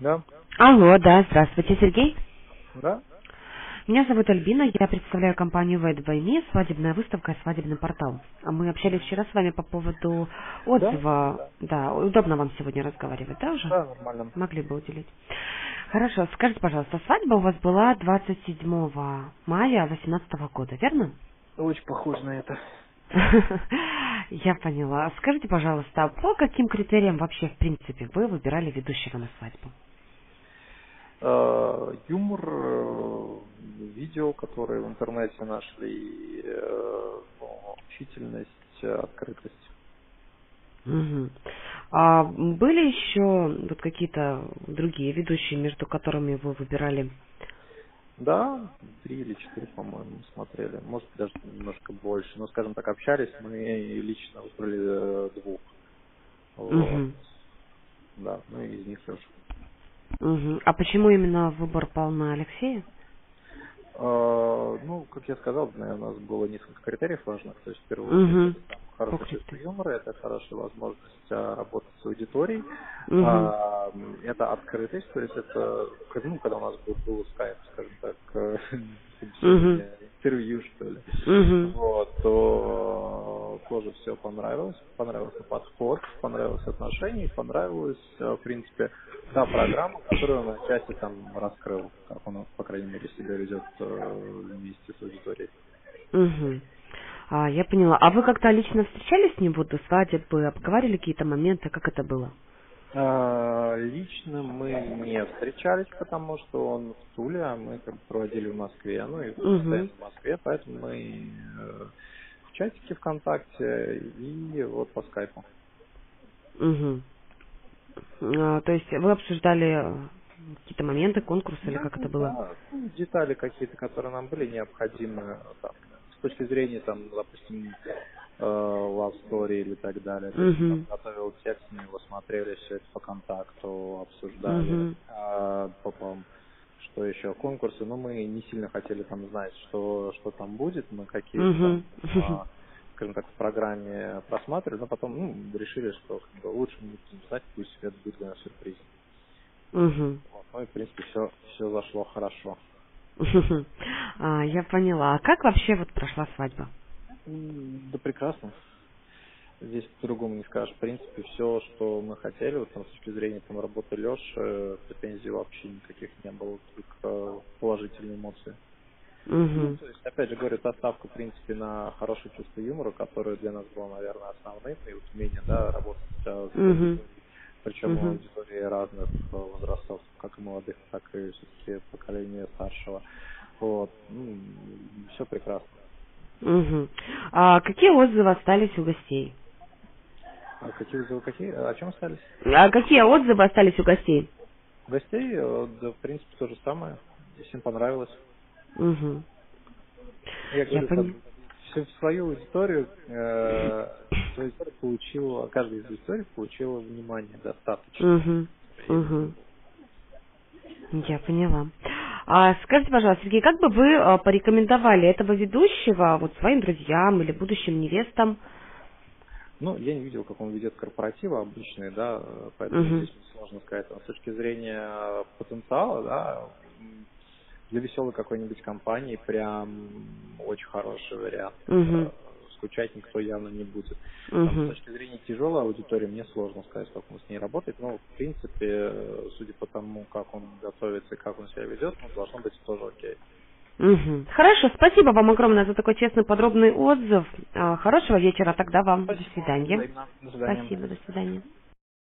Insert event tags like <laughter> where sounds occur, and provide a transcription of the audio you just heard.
Да? Алло, да, здравствуйте, Сергей. Да? Меня зовут Альбина, я представляю компанию Wait by Me, свадебная выставка и свадебный портал. А Мы общались вчера с вами по поводу отзыва. Да, удобно вам сегодня разговаривать, да, уже? Да, нормально. Могли бы уделить. Хорошо, скажите, пожалуйста, свадьба у вас была 27 мая 2018 года, верно? Очень похоже на это. <laughs> Я поняла. Скажите, пожалуйста, по каким критериям вообще, в принципе, вы выбирали ведущего на свадьбу? Э, Юмор, э, видео, которые в интернете нашли, э, общительность, открытость. Мгм. А были еще вот какие-то другие ведущие, между которыми вы выбирали? Да, три или четыре, по-моему, смотрели. Может, даже немножко больше. Но, скажем так, общались мы лично выбрали двух. Вот. Да, ну и из них Леша. А почему именно выбор пал на Алексея? Э, Ну, как я сказал, наверное, у нас было несколько критериев важных. То есть, в первую очередь, хорошее По чувство юмора, это хорошая возможность а, работать с аудиторией, Мгм. А, это открытость, то есть это, ну, когда у нас был, был скайп, скажем так, <laughs> интервью, что ли, вот, то тоже все понравилось, понравился подход, понравилось отношение, и понравилась, э, в принципе, та программа, которую он отчасти там раскрыл, как он, по крайней мере, себя ведет э, вместе с аудиторией. Мгм. А, я поняла. А вы как-то лично встречались с ним вот до свадьбы, обговорили какие-то моменты, как это было? А, Лично мы не встречались, потому что он в Туле, а мы как проводили в Москве, ну и постоянно в Москве, поэтому мы э, чатике ВКонтакте и вот по скайпу. Угу. А, то есть вы обсуждали э, какие-то моменты, конкурсы или как это было? Да, ну, детали какие-то, которые нам были необходимы там, с точки зрения, там, допустим, э, love story или так далее. То есть, там, готовил текст, мы его смотрели, все это по контакту обсуждали. Мгм. А, потом, что еще, конкурсы, но мы не сильно хотели там знать, что, что там будет, мы какие-то Мгм. там, <laughs> а, скажем так, в программе просматривали, но потом ну, решили, что как бы, лучше не будем знать, пусть это будет для нас сюрпризом. Мгм. Вот. Ну и, в принципе, все, все зашло хорошо. <laughs> А, я поняла. А как вообще вот прошла свадьба? Да прекрасно. Здесь по-другому не скажешь. В принципе, все, что мы хотели, вот там, с точки зрения там, работы Леши, претензий вообще никаких не было, только положительные эмоции. Ну, Угу. то есть, опять же говорю, та ставка, в принципе, на хорошее чувство юмора, которое для нас было, наверное, основным, и вот умение, да, работать а, с аудиторией. Причем Мгм. аудитории разных э, возрастов, как и молодых, так и все-таки поколения старшего. Вот. все прекрасно. Угу. А какие отзывы остались у гостей? А какие отзывы какие? О чем остались? А какие отзывы остались у гостей? Гостей, э, да, в принципе, то же самое. Всем понравилось. Угу. Я говорю, там, всю свою аудиторию, э, свою аудиторию получила, каждая из аудиторий получила внимание достаточно. Угу. Угу. Я поняла. А скажите, пожалуйста, Сергей, как бы вы а, порекомендовали этого ведущего вот своим друзьям или будущим невестам? Ну, я не видел, как он ведет корпоративы обычные, да, поэтому Мгм. здесь сложно сказать. Но с точки зрения потенциала, да, для веселой какой-нибудь компании прям очень хороший вариант. Э, Скучать никто явно не будет. Там, Угу. с точки зрения тяжелой аудитории мне сложно сказать, как он с ней работает, но в принципе, судя по тому, как он готовится и как он себя ведет, ну, должно быть тоже окей. Угу. Хорошо, спасибо вам огромное за такой честный, подробный отзыв. А, Хорошего вечера тогда вам. До свидания. До свидания. Спасибо, до свидания.